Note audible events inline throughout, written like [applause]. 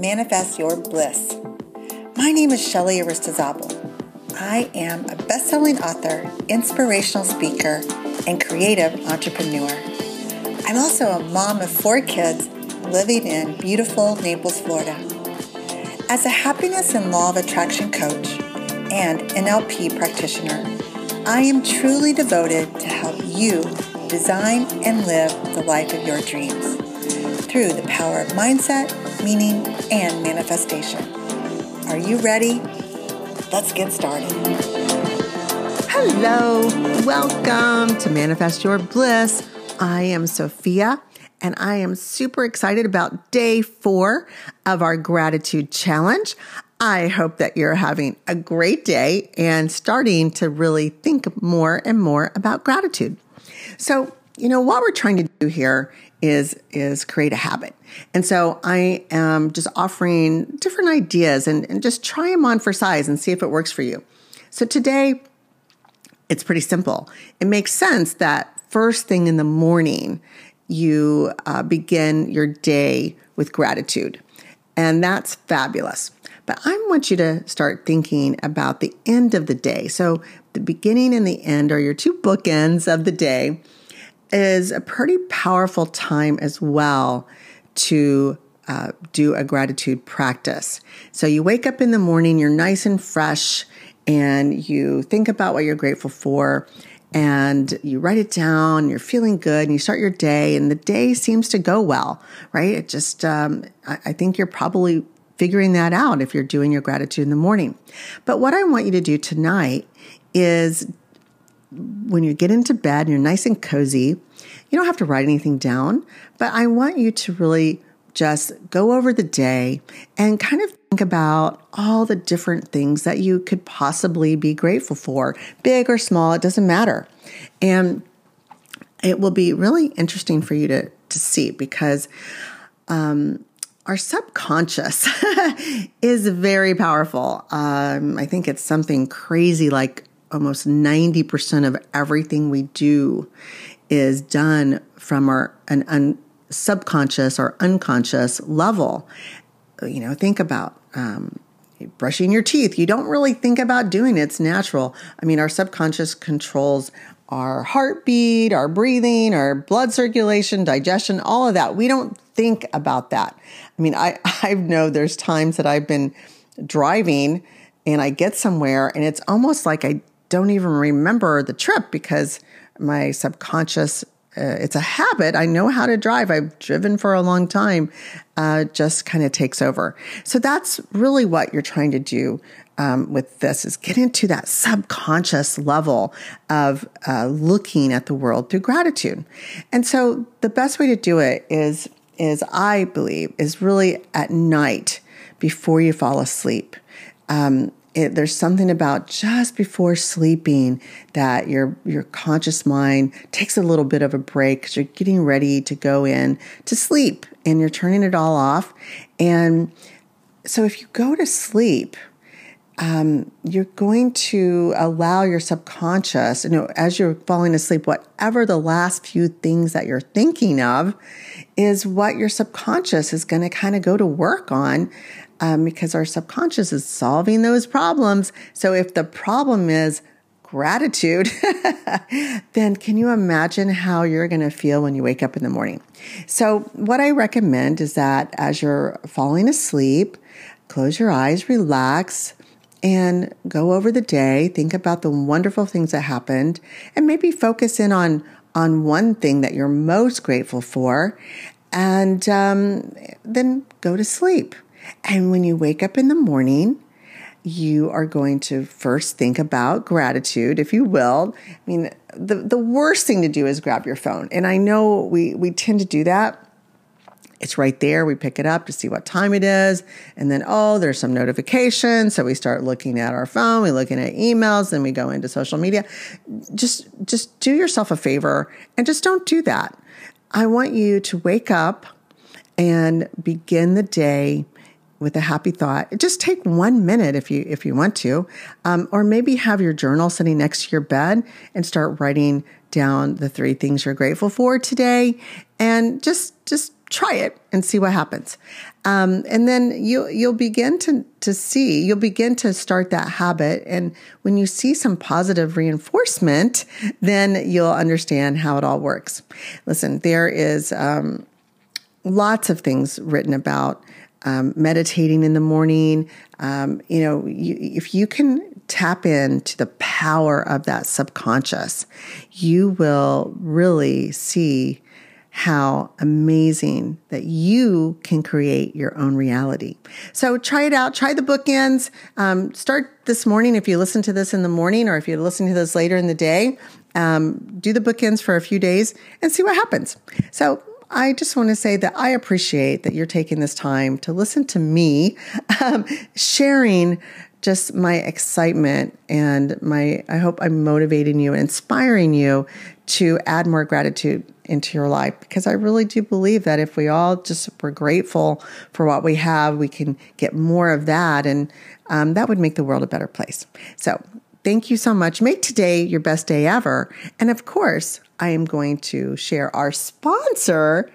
Manifest Your Bliss. My name is Shelly Aristizabal. I am a best-selling author, inspirational speaker, and creative entrepreneur. I'm also a mom of four kids living in beautiful Naples, Florida. As a happiness and law of attraction coach and NLP practitioner, I am truly devoted to help you design and live the life of your dreams through the power of mindset, meaning, and manifestation. Are you ready? Let's get started. Hello, welcome to Manifest Your Bliss. I am Sophia, and I am super excited about day four of our gratitude challenge. I hope that you're having a great day and starting to really think more and more about gratitude. So, you know, what we're trying to do here is is create a habit. And so I am just offering different ideas and, and just try them on for size and see if it works for you. So today it's pretty simple. It makes sense that first thing in the morning you uh, begin your day with gratitude. And that's fabulous. But I want you to start thinking about the end of the day. So the beginning and the end are your two bookends of the day is a pretty powerful time as well to uh, do a gratitude practice. So you wake up in the morning, you're nice and fresh, and you think about what you're grateful for, and you write it down. You're feeling good, and you start your day, and the day seems to go well, right? It just, um, I, I think you're probably figuring that out if you're doing your gratitude in the morning. But what I want you to do tonight is when you get into bed and you're nice and cozy, you don't have to write anything down, but I want you to really just go over the day and kind of think about all the different things that you could possibly be grateful for, big or small, it doesn't matter. And it will be really interesting for you to, to see because um, our subconscious [laughs] is very powerful. Um, I think it's something crazy like almost 90% of everything we do is done from our an un, subconscious or unconscious level. You know, think about um, brushing your teeth. You don't really think about doing it, it's natural. I mean, our subconscious controls our heartbeat, our breathing, our blood circulation, digestion, all of that. We don't think about that. I mean, I, [laughs] I know there's times that I've been driving and I get somewhere and it's almost like I don't even remember the trip because my subconscious uh, it's a habit. I know how to drive. I've driven for a long time. Uh, just kind of takes over. So that's really what you're trying to do um, with this is get into that subconscious level of uh, looking at the world through gratitude. And so the best way to do it is is I believe is really at night before you fall asleep. Um, it, there's something about just before sleeping that your your conscious mind takes a little bit of a break because you're getting ready to go in to sleep and you're turning it all off. And so if you go to sleep, um, you're going to allow your subconscious, you know, as you're falling asleep, whatever the last few things that you're thinking of is what your subconscious is going to kind of go to work on um, because our subconscious is solving those problems. So if the problem is gratitude, [laughs] then can you imagine how you're going to feel when you wake up in the morning? So, what I recommend is that as you're falling asleep, close your eyes, relax, and go over the day. Think about the wonderful things that happened, and maybe focus in on on one thing that you're most grateful for, and um, then go to sleep. And when you wake up in the morning, you are going to first think about gratitude, if you will. I mean, the, the worst thing to do is grab your phone. And I know we, we tend to do that. It's right there. We pick it up to see what time it is. And then, oh, there's some notifications. So we start looking at our phone, we're looking at emails, then we go into social media. Just, just do yourself a favor and just don't do that. I want you to wake up and begin the day with a happy thought. Just take one minute if you if you want to, um, or maybe have your journal sitting next to your bed and start writing down the three things you're grateful for today, and just just try it and see what happens. Um, and then you, you'll begin to, to see, you'll begin to start that habit. And when you see some positive reinforcement, then you'll understand how it all works. Listen, there is um, lots of things written about um, meditating in the morning. Um, you know, you, if you can tap into the power of that subconscious, you will really see how amazing that you can create your own reality. So try it out. Try the bookends. Um, start this morning if you listen to this in the morning or if you listen to this later in the day. Um, do the bookends for a few days and see what happens. So I just want to say that I appreciate that you're taking this time to listen to me um, sharing just my excitement and my I hope I'm motivating you and inspiring you to add more gratitude into your life because I really do believe that if we all just were grateful for what we have, we can get more of that, and um, that would make the world a better place. So, thank you so much. Make today your best day ever. And of course, I am going to share our sponsor,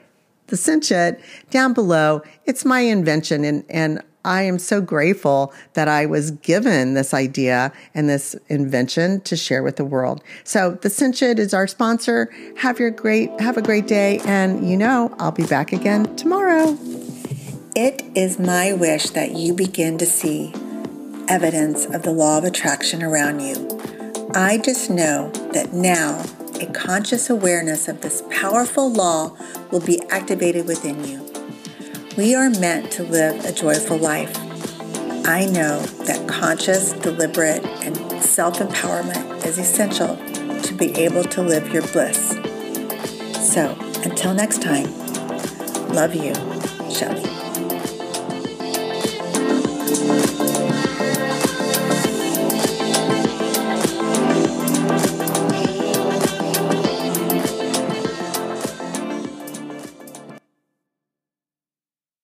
the Cinch It, down below. It's my invention, and, and I am so grateful that I was given this idea and this invention to share with the world. So the Cinch is our sponsor. Have your great have a great day and you know, I'll be back again tomorrow. It is my wish that you begin to see evidence of the law of attraction around you. I just know that now a conscious awareness of this powerful law will be activated within you. We are meant to live a joyful life. I know that conscious, deliberate, and self empowerment is essential to be able to live your bliss. So, until next time, love you, Shelly.